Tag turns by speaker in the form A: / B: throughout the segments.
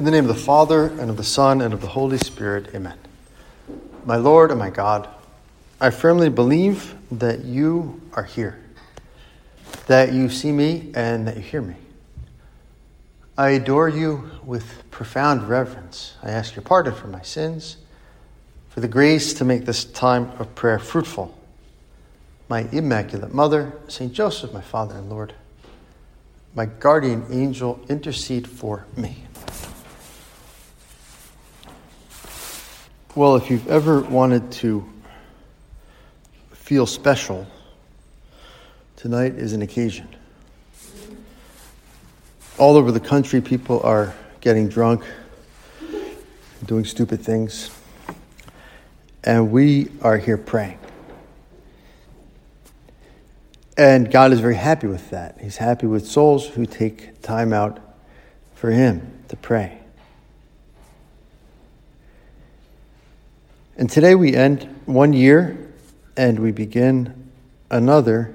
A: In the name of the Father, and of the Son, and of the Holy Spirit, amen. My Lord and my God, I firmly believe that you are here, that you see me, and that you hear me. I adore you with profound reverence. I ask your pardon for my sins, for the grace to make this time of prayer fruitful. My Immaculate Mother, St. Joseph, my Father and Lord, my guardian angel, intercede for me. Well, if you've ever wanted to feel special, tonight is an occasion. All over the country, people are getting drunk, doing stupid things, and we are here praying. And God is very happy with that. He's happy with souls who take time out for Him to pray. And today we end one year and we begin another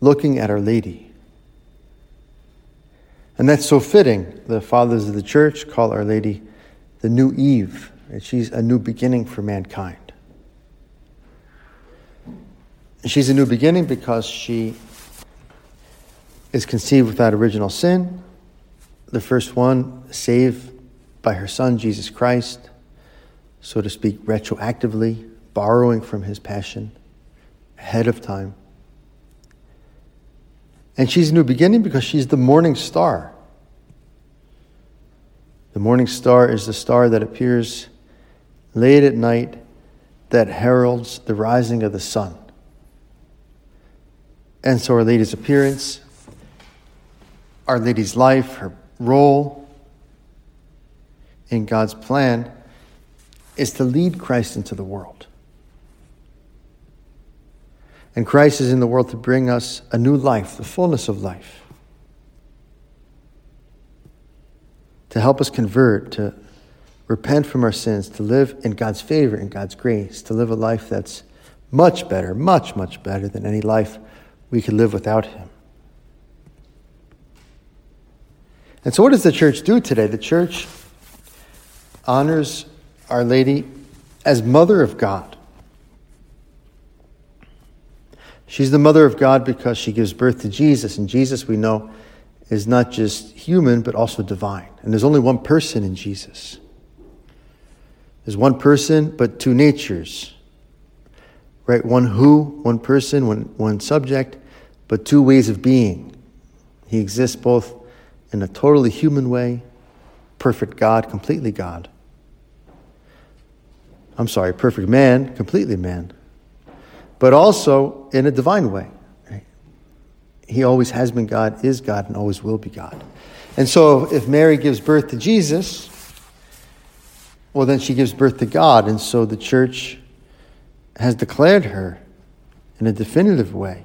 A: looking at Our Lady. And that's so fitting. The fathers of the church call Our Lady the new Eve. And she's a new beginning for mankind. She's a new beginning because she is conceived without original sin, the first one saved by her Son, Jesus Christ so to speak, retroactively, borrowing from his passion ahead of time. And she's a new beginning because she's the morning star. The morning star is the star that appears late at night that heralds the rising of the sun. And so, Our Lady's appearance, Our Lady's life, her role in God's plan is to lead Christ into the world. And Christ is in the world to bring us a new life, the fullness of life. To help us convert, to repent from our sins, to live in God's favor and God's grace, to live a life that's much better, much, much better than any life we could live without Him. And so, what does the church do today? The church honors our Lady as Mother of God. She's the Mother of God because she gives birth to Jesus, and Jesus, we know, is not just human, but also divine. And there's only one person in Jesus. There's one person, but two natures. Right? One who, one person, one, one subject, but two ways of being. He exists both in a totally human way, perfect God, completely God, I'm sorry, perfect man, completely man, but also in a divine way. He always has been God, is God, and always will be God. And so if Mary gives birth to Jesus, well, then she gives birth to God. And so the church has declared her in a definitive way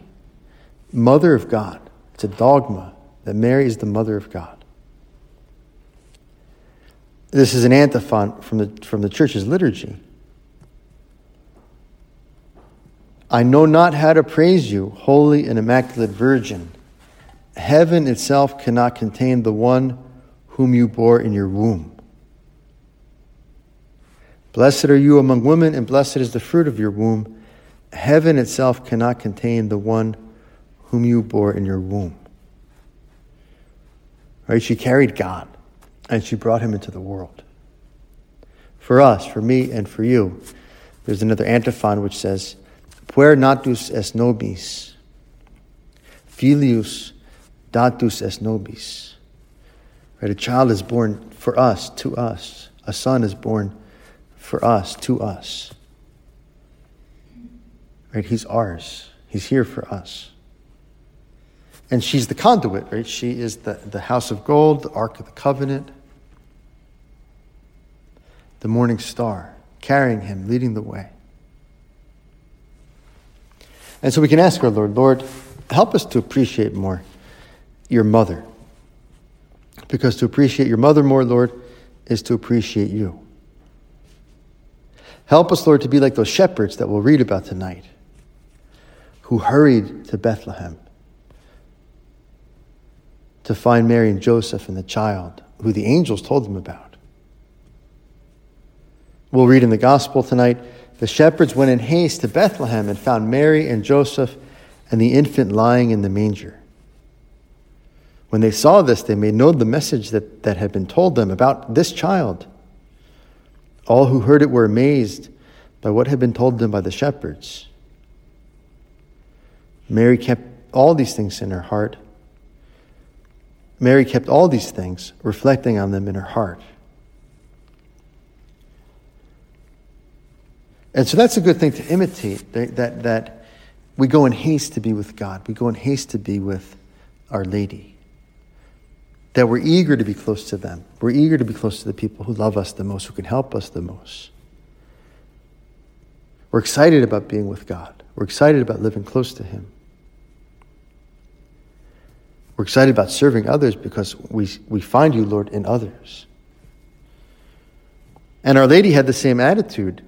A: Mother of God. It's a dogma that Mary is the Mother of God. This is an antiphon from the, from the church's liturgy. I know not how to praise you, holy and immaculate Virgin. Heaven itself cannot contain the one whom you bore in your womb. Blessed are you among women, and blessed is the fruit of your womb. Heaven itself cannot contain the one whom you bore in your womb. Right? She carried God, and she brought him into the world. For us, for me, and for you, there's another antiphon which says, Puer natus es nobis, filius datus es nobis. Right? A child is born for us, to us. A son is born for us, to us. Right? He's ours. He's here for us. And she's the conduit, right? She is the, the house of gold, the ark of the covenant, the morning star, carrying him, leading the way. And so we can ask our Lord, Lord, help us to appreciate more your mother. Because to appreciate your mother more, Lord, is to appreciate you. Help us, Lord, to be like those shepherds that we'll read about tonight who hurried to Bethlehem to find Mary and Joseph and the child who the angels told them about. We'll read in the gospel tonight the shepherds went in haste to Bethlehem and found Mary and Joseph and the infant lying in the manger. When they saw this, they made known the message that, that had been told them about this child. All who heard it were amazed by what had been told them by the shepherds. Mary kept all these things in her heart. Mary kept all these things, reflecting on them in her heart. And so that's a good thing to imitate, that, that, we go in haste to be with God. We go in haste to be with Our Lady. That we're eager to be close to them. We're eager to be close to the people who love us the most, who can help us the most. We're excited about being with God. We're excited about living close to Him. We're excited about serving others because we, we find you, Lord, in others. And Our Lady had the same attitude.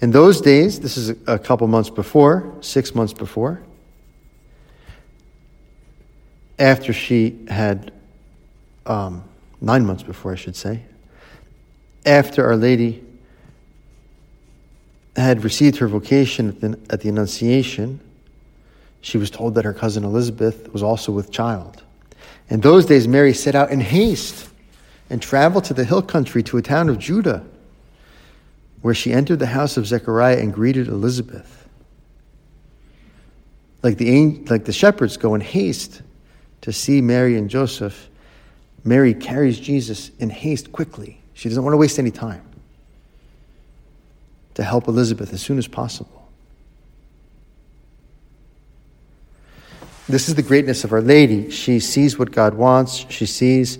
A: In those days, this is a couple months before, six months before, after she had, um, nine months before, I should say, after Our Lady had received her vocation at the, at the Annunciation, she was told that her cousin Elizabeth was also with child. In those days, Mary set out in haste and traveled to the hill country to a town of Judah where she entered the house of Zechariah and greeted Elizabeth. Like the, like the shepherds go in haste to see Mary and Joseph, Mary carries Jesus in haste quickly. She doesn't want to waste any time to help Elizabeth as soon as possible. This is the greatness of Our Lady. She sees what God wants, she sees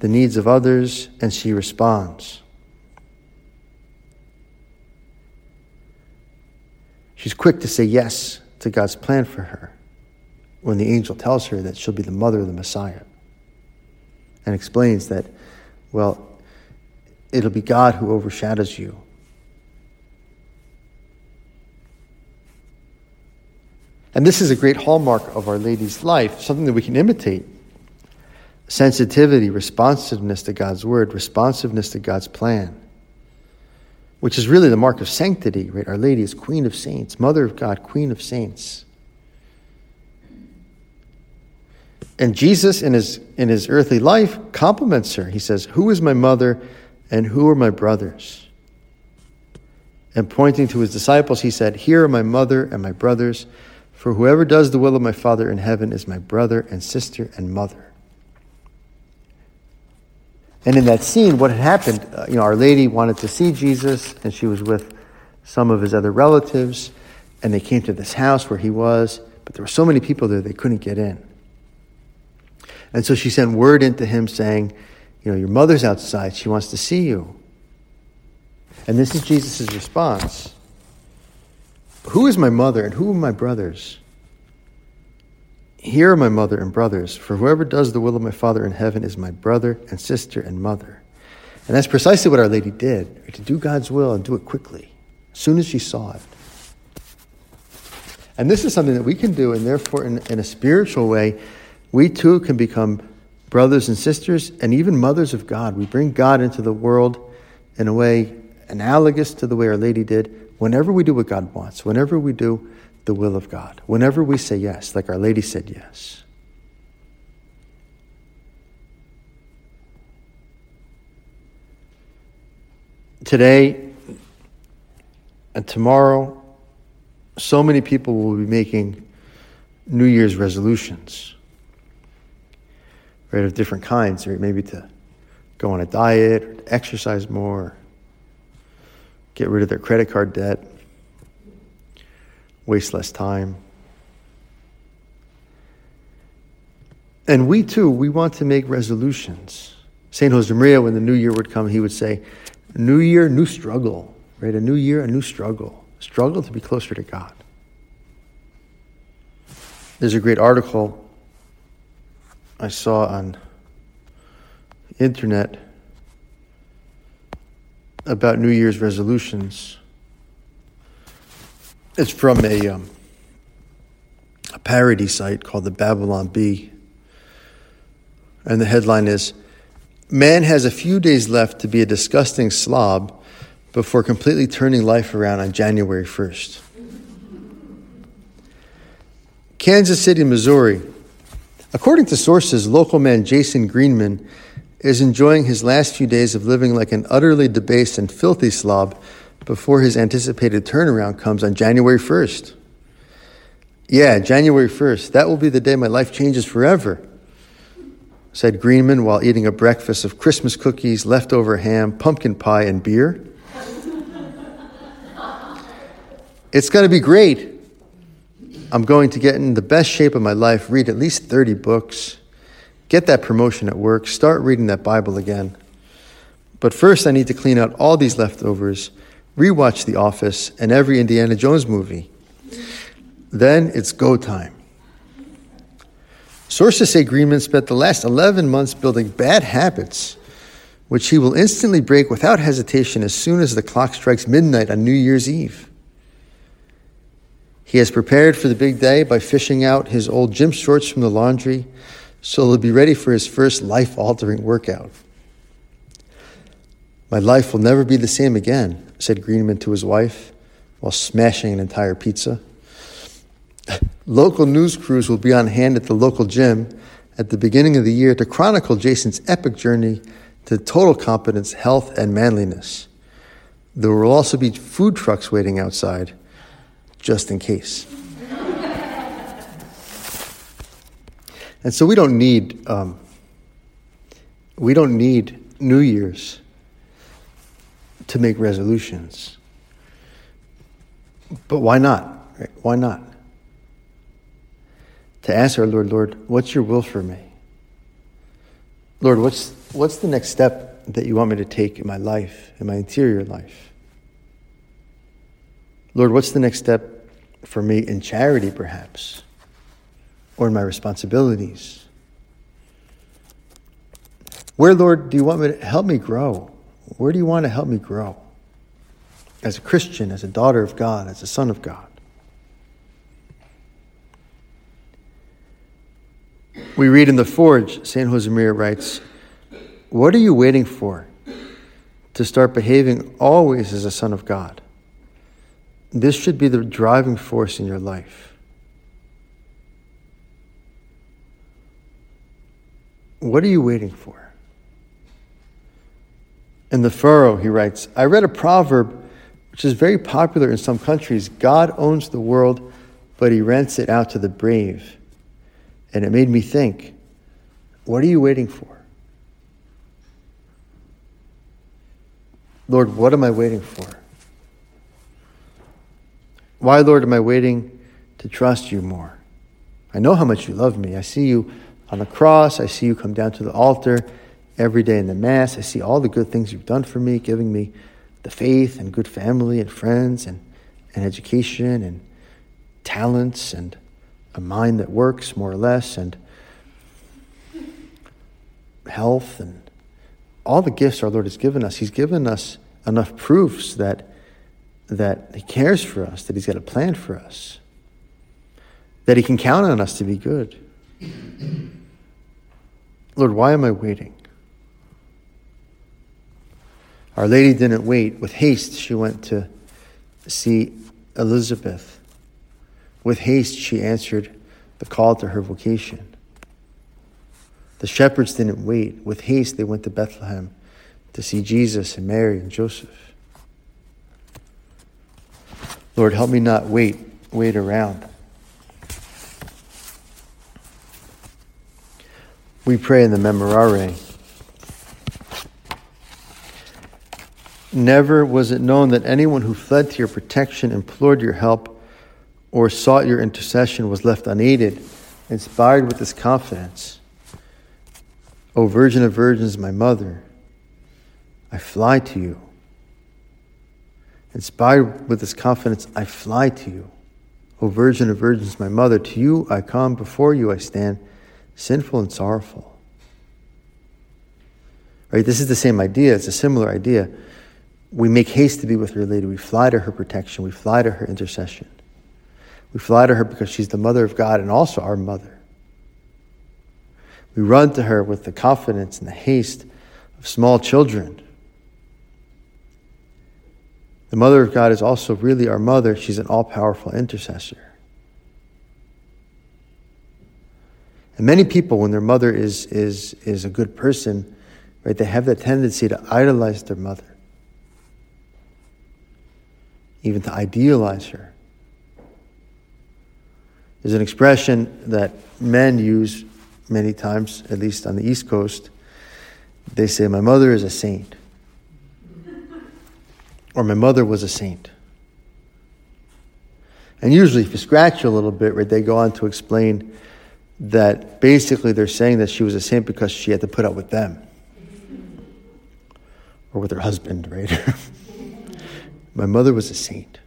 A: the needs of others, and she responds. She's quick to say yes to God's plan for her when the angel tells her that she'll be the mother of the Messiah and explains that, well, it'll be God who overshadows you. And this is a great hallmark of Our Lady's life, something that we can imitate sensitivity, responsiveness to God's word, responsiveness to God's plan which is really the mark of sanctity, right? Our Lady is Queen of Saints, Mother of God, Queen of Saints. And Jesus, in his, in his earthly life, compliments her. He says, Who is my mother and who are my brothers? And pointing to his disciples, he said, Here are my mother and my brothers, for whoever does the will of my Father in heaven is my brother and sister and mother. And in that scene, what had happened, uh, you know, Our Lady wanted to see Jesus, and she was with some of his other relatives, and they came to this house where he was, but there were so many people there they couldn't get in. And so she sent word into him saying, You know, your mother's outside, she wants to see you. And this is Jesus' response Who is my mother and who are my brothers? Here are my mother and brothers, for whoever does the will of my Father in heaven is my brother and sister and mother. And that's precisely what Our Lady did, to do God's will and do it quickly, as soon as she saw it. And this is something that we can do, and therefore, in, in a spiritual way, we too can become brothers and sisters and even mothers of God. We bring God into the world in a way analogous to the way Our Lady did whenever we do what God wants, whenever we do the will of God. Whenever we say yes, like Our Lady said yes. Today and tomorrow, so many people will be making New Year's resolutions, right, of different kinds, right? Maybe to go on a diet, or exercise more, get rid of their credit card debt waste less time. And we too, we want to make resolutions. St. Josemaria, when the new year would come, he would say, New year, new struggle, right? A new year, a new struggle. Struggle to be closer to God. There's a great article I saw on internet about New Year's resolutions. It's from a, um, a parody site called the Babylon Bee. And the headline is Man has a few days left to be a disgusting slob before completely turning life around on January 1st. Kansas City, Missouri. According to sources, local man Jason Greenman is enjoying his last few days of living like an utterly debased and filthy slob before his anticipated turnaround comes on January 1st. Yeah, January 1st. That will be the day my life changes forever, said Greenman while eating a breakfast of Christmas cookies, leftover ham, pumpkin pie, and beer. it's going to be great. I'm going to get in the best shape of my life, read at least 30 books, get that promotion at work, start reading that Bible again. But first, I need to clean out all these leftovers, rewatch The Office and every Indiana Jones movie. Then it's go time. Sources say Greenman spent the last 11 months building bad habits, which he will instantly break without hesitation as soon as the clock strikes midnight on New Year's Eve. He has prepared for the big day by fishing out his old gym shorts from the laundry so he'll be ready for his first life altering workout. My life will never be the same again, said Greenman to his wife while smashing an entire pizza. Local news crews will be on hand at the local gym at the beginning of the year to chronicle Jason's epic journey to total competence, health, and manliness. There will also be food trucks waiting outside, just in case. and so we don't need um, we don't need New Year's to make resolutions. But why not? Right? Why not? to ask our Lord, Lord, what's your will for me? Lord, what's, what's the next step that you want me to take in my life, in my interior life? Lord, what's the next step for me in charity, perhaps, or in my responsibilities? Where, Lord, do you want me to help me grow? Where do you want to help me grow? As a Christian, as a daughter of God, as a son of God. We read in the Forge, St. Josemaria writes, What are you waiting for to start behaving always as a son of God? This should be the driving force in your life. What are you waiting for? In the furrow, he writes, I read a proverb which is very popular in some countries God owns the world, but he rents it out to the brave. And it made me think what are you waiting for? Lord, what am I waiting for? Why, Lord, am I waiting to trust you more? I know how much you love me. I see you on the cross. I see you come down to the altar every day in the Mass. I see all the good things you've done for me, giving me the faith and good family and friends and, and education and talents and a mind that works more or less, and health, and all the gifts our Lord has given us. He's given us enough proofs that, that He cares for us, that He's got a plan for us, that He can count on us to be good. Lord, why am I waiting? Our Lady didn't wait. With haste, she went to see Elizabeth with haste, she answered the call to her vocation. The shepherds didn't wait. With haste, they went to Bethlehem to see Jesus and Mary and Joseph. Lord, help me not wait, wait around. We pray in the Memorare. Never was it known that anyone who fled to your protection, implored your help, or sought your intercession was left unaided, inspired with this confidence. O Virgin of Virgins, my mother, I fly to you. Inspired with this confidence, I fly to you. O Virgin of Virgins, my mother, to you I come, before you I stand, sinful and sorrowful. Right? This is the same idea, it's a similar idea. We make haste to be with Our Lady, we fly to her protection, we fly to her intercession. We fly to her because she's the mother of God and also our mother. We run to her with the confidence and the haste of small children. The Mother of God is also really our mother. She's an all powerful intercessor. And many people, when their mother is, is, is a good person, right, they have that tendency to idolize their mother, even to idealize her. There's an expression that men use many times, at least on the East Coast. They say, My mother is a saint. Or my mother was a saint. And usually, if you scratch a little bit, right, they go on to explain that basically they're saying that she was a saint because she had to put up with them or with her husband, right? my mother was a saint.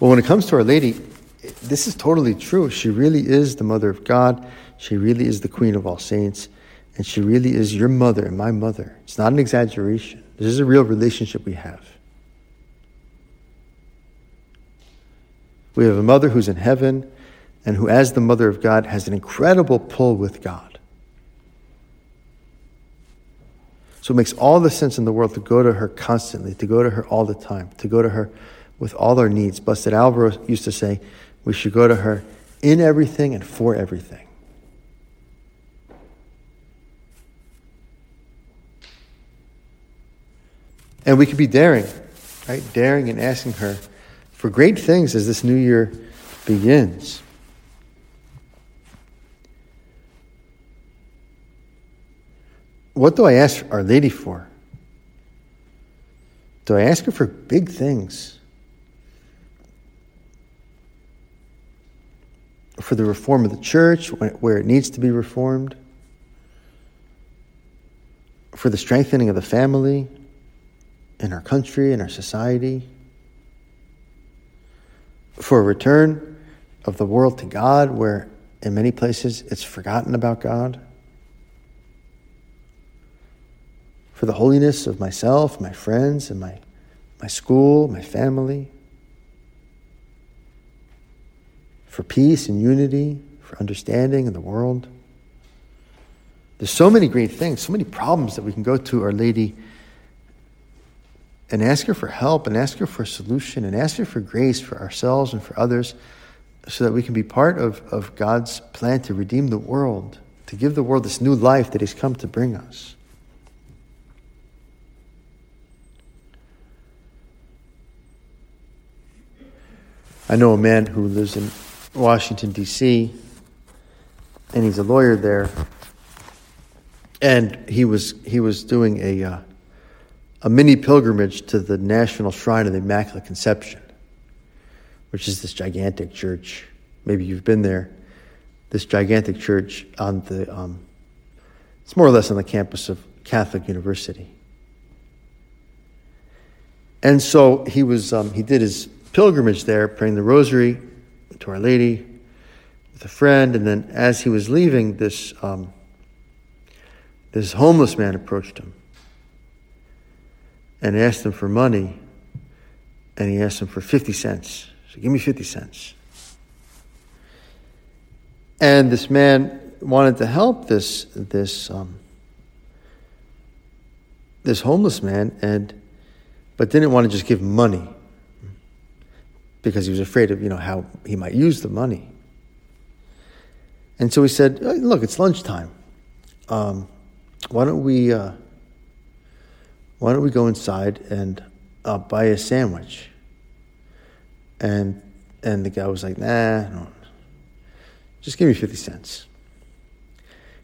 A: Well, when it comes to Our Lady, this is totally true. She really is the mother of God. She really is the queen of all saints. And she really is your mother and my mother. It's not an exaggeration. This is a real relationship we have. We have a mother who's in heaven and who, as the mother of God, has an incredible pull with God. So it makes all the sense in the world to go to her constantly, to go to her all the time, to go to her with all our needs. Blessed Alvaro used to say, we should go to her in everything and for everything. And we could be daring, right? Daring and asking her for great things as this new year begins. What do I ask Our Lady for? Do I ask her for big things? for the reform of the church where it needs to be reformed, for the strengthening of the family in our country in our society, for a return of the world to God where in many places it's forgotten about God, for the holiness of myself, my friends, and my, my school, my family. for peace and unity, for understanding in the world. There's so many great things, so many problems that we can go to Our Lady and ask her for help and ask her for a solution and ask her for grace for ourselves and for others so that we can be part of, of God's plan to redeem the world, to give the world this new life that He's come to bring us. I know a man who lives in Washington, D.C., and he's a lawyer there. And he was, he was doing a, uh, a mini pilgrimage to the National Shrine of the Immaculate Conception, which is this gigantic church. Maybe you've been there. This gigantic church on the, um, it's more or less on the campus of Catholic University. And so he was, um, he did his pilgrimage there, praying the rosary, to Our Lady with a friend, and then as he was leaving, this um, this homeless man approached him and asked him for money, and he asked him for fifty cents. So give me fifty cents. And this man wanted to help this this um, this homeless man, and but didn't want to just give money because he was afraid of, you know, how he might use the money. And so he said, look, it's lunchtime. Um, why don't we, uh, why don't we go inside and uh, buy a sandwich? And, and the guy was like, nah, no, just give me 50 cents.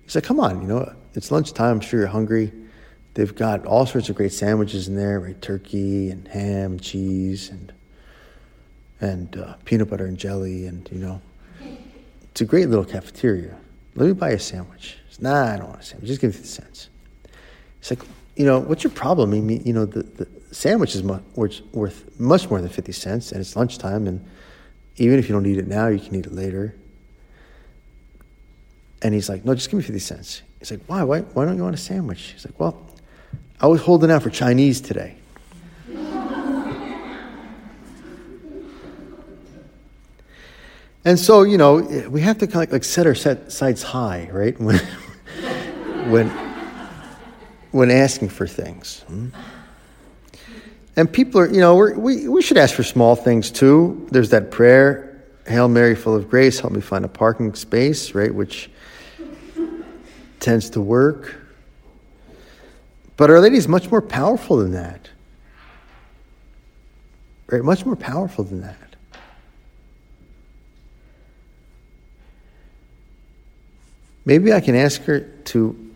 A: He said, come on, you know, it's lunchtime. I'm sure you're hungry. They've got all sorts of great sandwiches in there, right? Turkey and ham cheese and and uh, peanut butter and jelly, and you know, it's a great little cafeteria. Let me buy a sandwich. Said, nah, I don't want a sandwich. Just give me the cents. It's like, you know, what's your problem? I mean, you know, the, the sandwich is much, worth much more than 50 cents, and it's lunchtime, and even if you don't eat it now, you can eat it later. And he's like, no, just give me 50 cents. He's like, why? Why, why don't you want a sandwich? He's like, well, I was holding out for Chinese today. And so, you know, we have to kind of like set our set sights high, right? When, when, when asking for things. Hmm? And people are, you know, we we, should ask for small things too. There's that prayer, Hail Mary, full of grace, help me find a parking space, right, which tends to work. But Our Lady is much more powerful than that. Right? Much more powerful than that. Maybe I can ask her to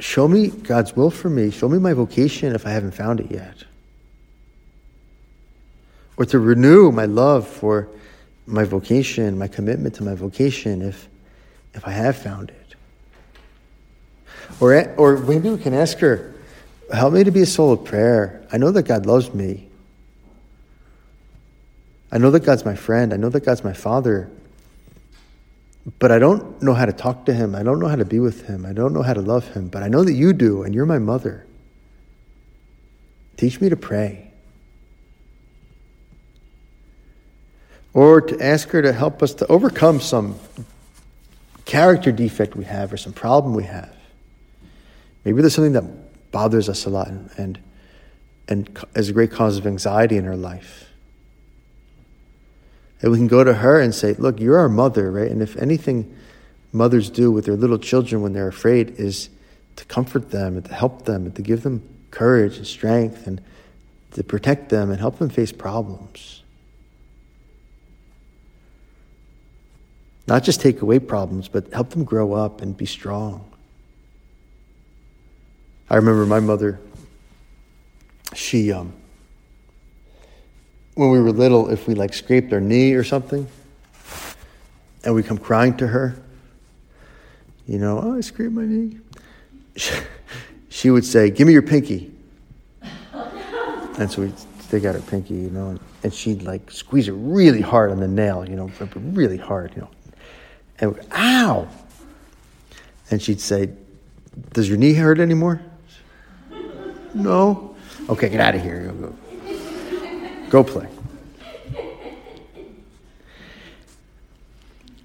A: show me God's will for me, show me my vocation if I haven't found it yet. Or to renew my love for my vocation, my commitment to my vocation if, if I have found it. Or, or maybe we can ask her, help me to be a soul of prayer. I know that God loves me. I know that God's my friend. I know that God's my father. But I don't know how to talk to him. I don't know how to be with him. I don't know how to love him. But I know that you do, and you're my mother. Teach me to pray. Or to ask her to help us to overcome some character defect we have or some problem we have. Maybe there's something that bothers us a lot and, and, and is a great cause of anxiety in our life. We can go to her and say, Look, you're our mother, right? And if anything mothers do with their little children when they're afraid is to comfort them and to help them and to give them courage and strength and to protect them and help them face problems. Not just take away problems, but help them grow up and be strong. I remember my mother, she, um, when we were little, if we like scraped our knee or something, and we come crying to her, you know, oh, I scraped my knee. She, would say, Give me your pinky. And so we'd stick out her pinky, you know, and, and she'd like squeeze it really hard on the nail, you know, really hard, you know. And ow! And she'd say, Does your knee hurt anymore? No? Okay, get out of here. Go, play.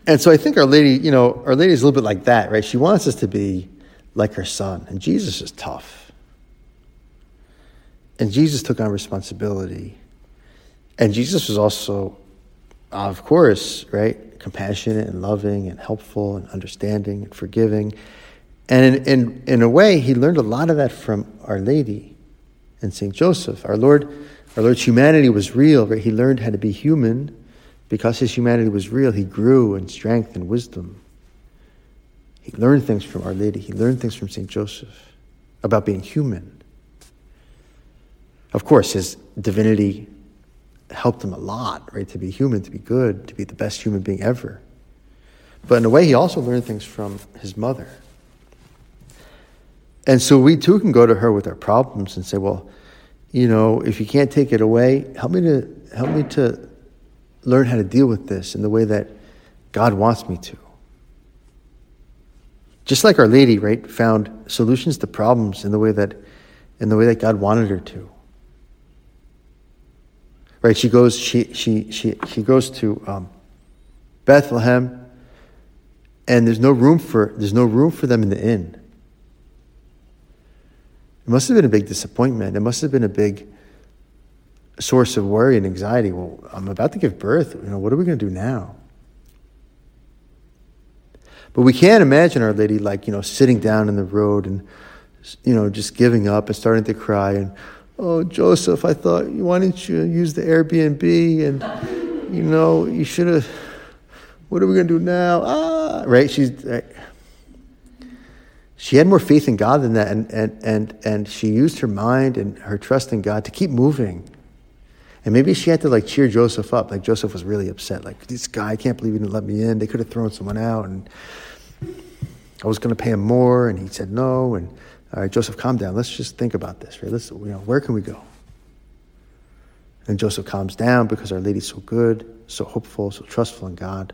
A: And so I think Our Lady, you know, Our Lady is a little bit like that, right? She wants us to be like her son. And Jesus is tough. And Jesus took on responsibility. And Jesus was also, of course, right, compassionate and loving and helpful and understanding and forgiving. And in, in, in a way, he learned a lot of that from Our Lady and St. Joseph. Our Lord, our Lord's humanity was real, right? He learned how to be human. Because his humanity was real, he grew in strength and wisdom. He learned things from Our Lady. He learned things from St. Joseph about being human. Of course, his divinity helped him a lot, right? To be human, to be good, to be the best human being ever. But in a way, he also learned things from his mother. And so we too can go to her with our problems and say, well, you know, if you can't take it away, help me to help me to learn how to deal with this in the way that God wants me to. Just like Our Lady, right, found solutions to problems in the way that in the way that God wanted her to. Right, she goes, she she she she goes to um, Bethlehem, and there's no room for there's no room for them in the inn. It must have been a big disappointment. It must have been a big source of worry and anxiety. Well, I'm about to give birth. You know, what are we going to do now? But we can't imagine Our Lady like, you know, sitting down in the road and, you know, just giving up and starting to cry and, oh, Joseph, I thought, why didn't you use the Airbnb? And, you know, you should have, what are we going to do now? Ah, right? She's? She had more faith in God than that, and, and, and, and she used her mind and her trust in God to keep moving. And maybe she had to like cheer Joseph up. Like Joseph was really upset. Like, this guy, I can't believe he didn't let me in. They could have thrown someone out. And I was going to pay him more. And he said no. And all right, Joseph, calm down. Let's just think about this, right? Let's, you know, where can we go? And Joseph calms down because Our Lady's so good, so hopeful, so trustful in God.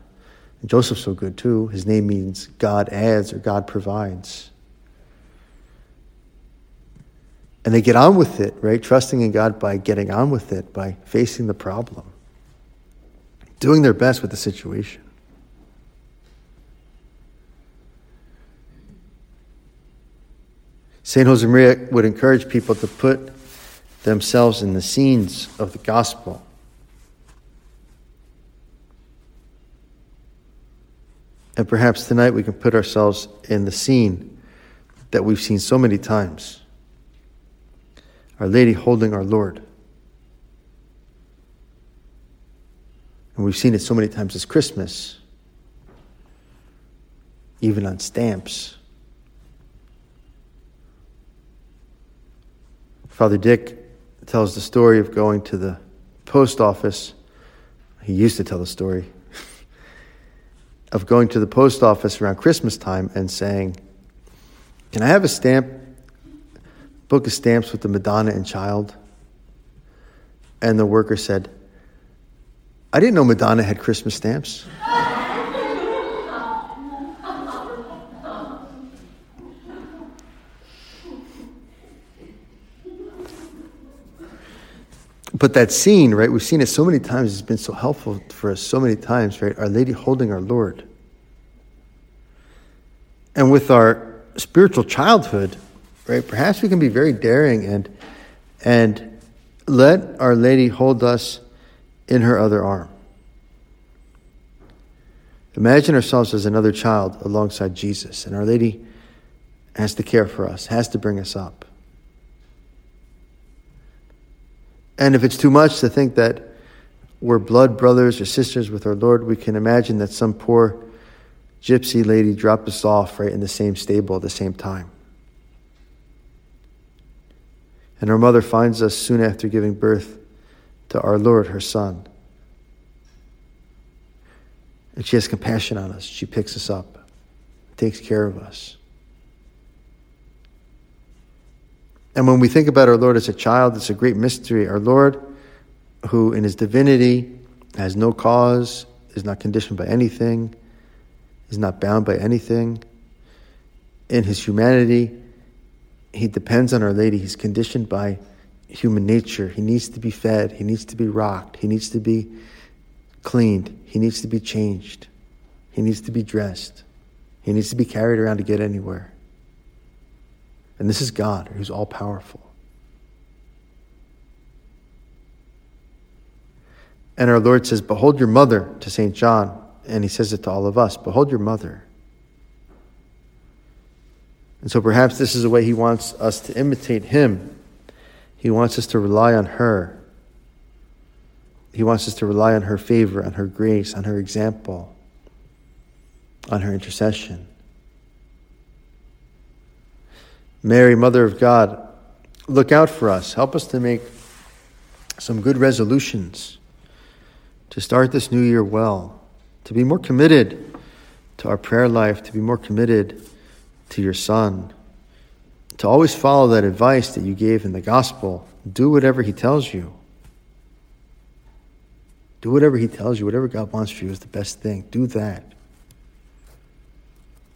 A: And Joseph's so good too. His name means God adds or God provides. And they get on with it, right? Trusting in God by getting on with it, by facing the problem, doing their best with the situation. St. Josemaria would encourage people to put themselves in the scenes of the gospel. And perhaps tonight we can put ourselves in the scene that we've seen so many times Our Lady holding our Lord. And we've seen it so many times this Christmas, even on stamps. Father Dick tells the story of going to the post office. He used to tell the story of going to the post office around Christmas time and saying, Can I have a stamp, book of stamps with the Madonna and child? And the worker said, I didn't know Madonna had Christmas stamps. but that scene, right? We've seen it so many times. It's been so helpful for us so many times, right? Our Lady holding our Lord. And with our spiritual childhood, right? Perhaps we can be very daring and and let Our Lady hold us in her other arm. Imagine ourselves as another child alongside Jesus, and Our Lady has to care for us, has to bring us up. And if it's too much to think that we're blood brothers or sisters with our Lord, we can imagine that some poor gypsy lady dropped us off right in the same stable at the same time. And her mother finds us soon after giving birth to our Lord, her Son. And she has compassion on us. She picks us up, takes care of us. And when we think about our Lord as a child, it's a great mystery. Our Lord, who in his divinity has no cause, is not conditioned by anything, is not bound by anything. In his humanity, he depends on Our Lady. He's conditioned by human nature. He needs to be fed, he needs to be rocked, he needs to be cleaned, he needs to be changed, he needs to be dressed, he needs to be carried around to get anywhere. And this is God who's all powerful. And our Lord says, Behold your mother to St. John. And he says it to all of us Behold your mother. And so perhaps this is the way he wants us to imitate him. He wants us to rely on her. He wants us to rely on her favor, on her grace, on her example, on her intercession. Mary, Mother of God, look out for us. Help us to make some good resolutions to start this new year well, to be more committed to our prayer life, to be more committed to your Son, to always follow that advice that you gave in the gospel. Do whatever He tells you. Do whatever He tells you. Whatever God wants for you is the best thing. Do that.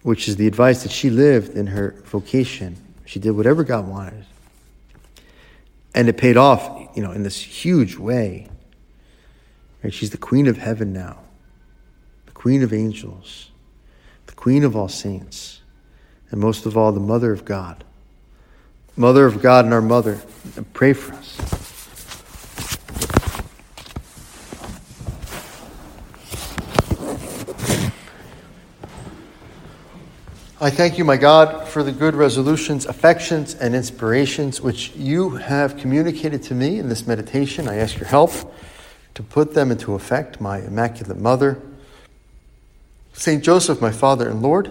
A: Which is the advice that she lived in her vocation she did whatever God wanted. And it paid off, you know, in this huge way. Right? She's the queen of heaven now, the queen of angels, the queen of all saints, and most of all, the mother of God. Mother of God and our mother, pray for us. I thank you, my God, for the good resolutions, affections, and inspirations which you have communicated to me in this meditation. I ask your help to put them into effect, my Immaculate Mother. Saint Joseph, my Father and Lord,